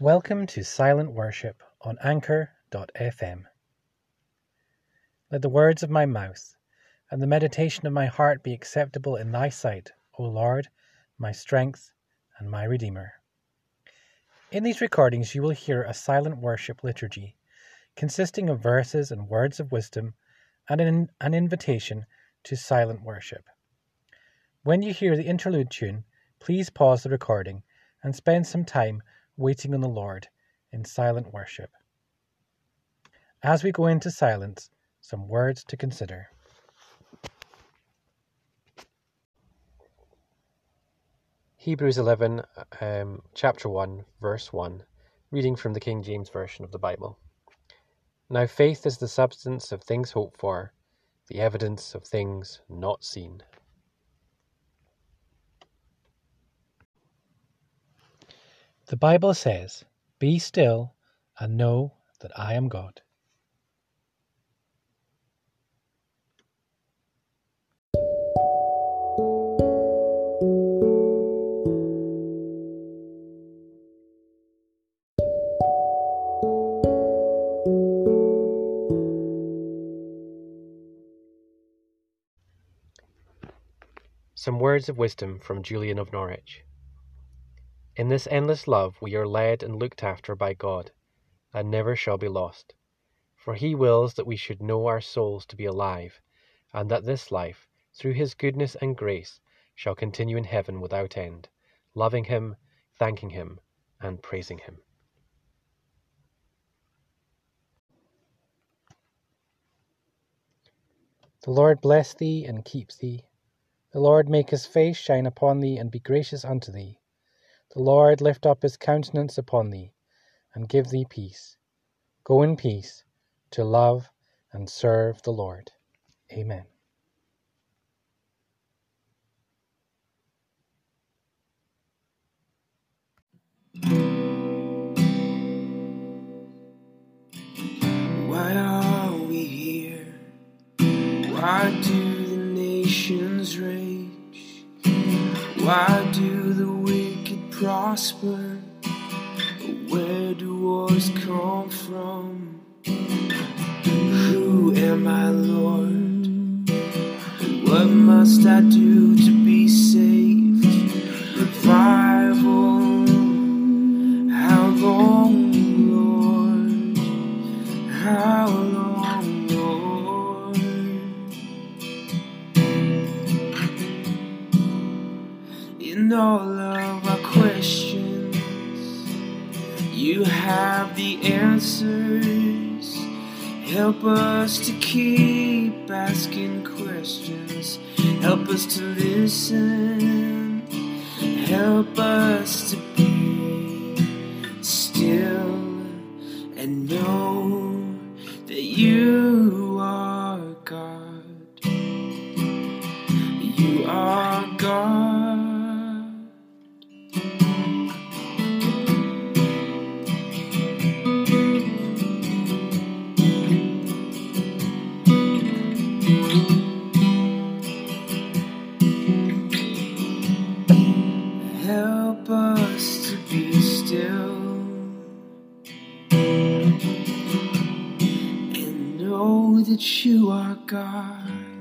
Welcome to Silent Worship on Anchor.fm. Let the words of my mouth and the meditation of my heart be acceptable in thy sight, O Lord, my strength and my Redeemer. In these recordings, you will hear a silent worship liturgy consisting of verses and words of wisdom and an, an invitation to silent worship. When you hear the interlude tune, please pause the recording and spend some time waiting on the Lord in silent worship. As we go into silence, some words to consider. Hebrews 11, um, chapter 1, verse 1, reading from the King James Version of the Bible. Now faith is the substance of things hoped for, the evidence of things not seen. The Bible says, Be still and know that I am God. Some words of wisdom from Julian of Norwich. In this endless love we are led and looked after by God, and never shall be lost. For he wills that we should know our souls to be alive, and that this life, through his goodness and grace, shall continue in heaven without end, loving him, thanking him, and praising him. The Lord bless thee and keep thee. The Lord make his face shine upon thee and be gracious unto thee. The Lord lift up his countenance upon thee and give thee peace. Go in peace to love and serve the Lord. Amen. Why are we here? Why do the nations rage? Why prosper? Where do wars come from? Who am I, Lord? What must I do to be saved? Revival. How long, Lord? How long, Lord? In all you have the answers. Help us to keep asking questions. Help us to listen. Help us that you are God.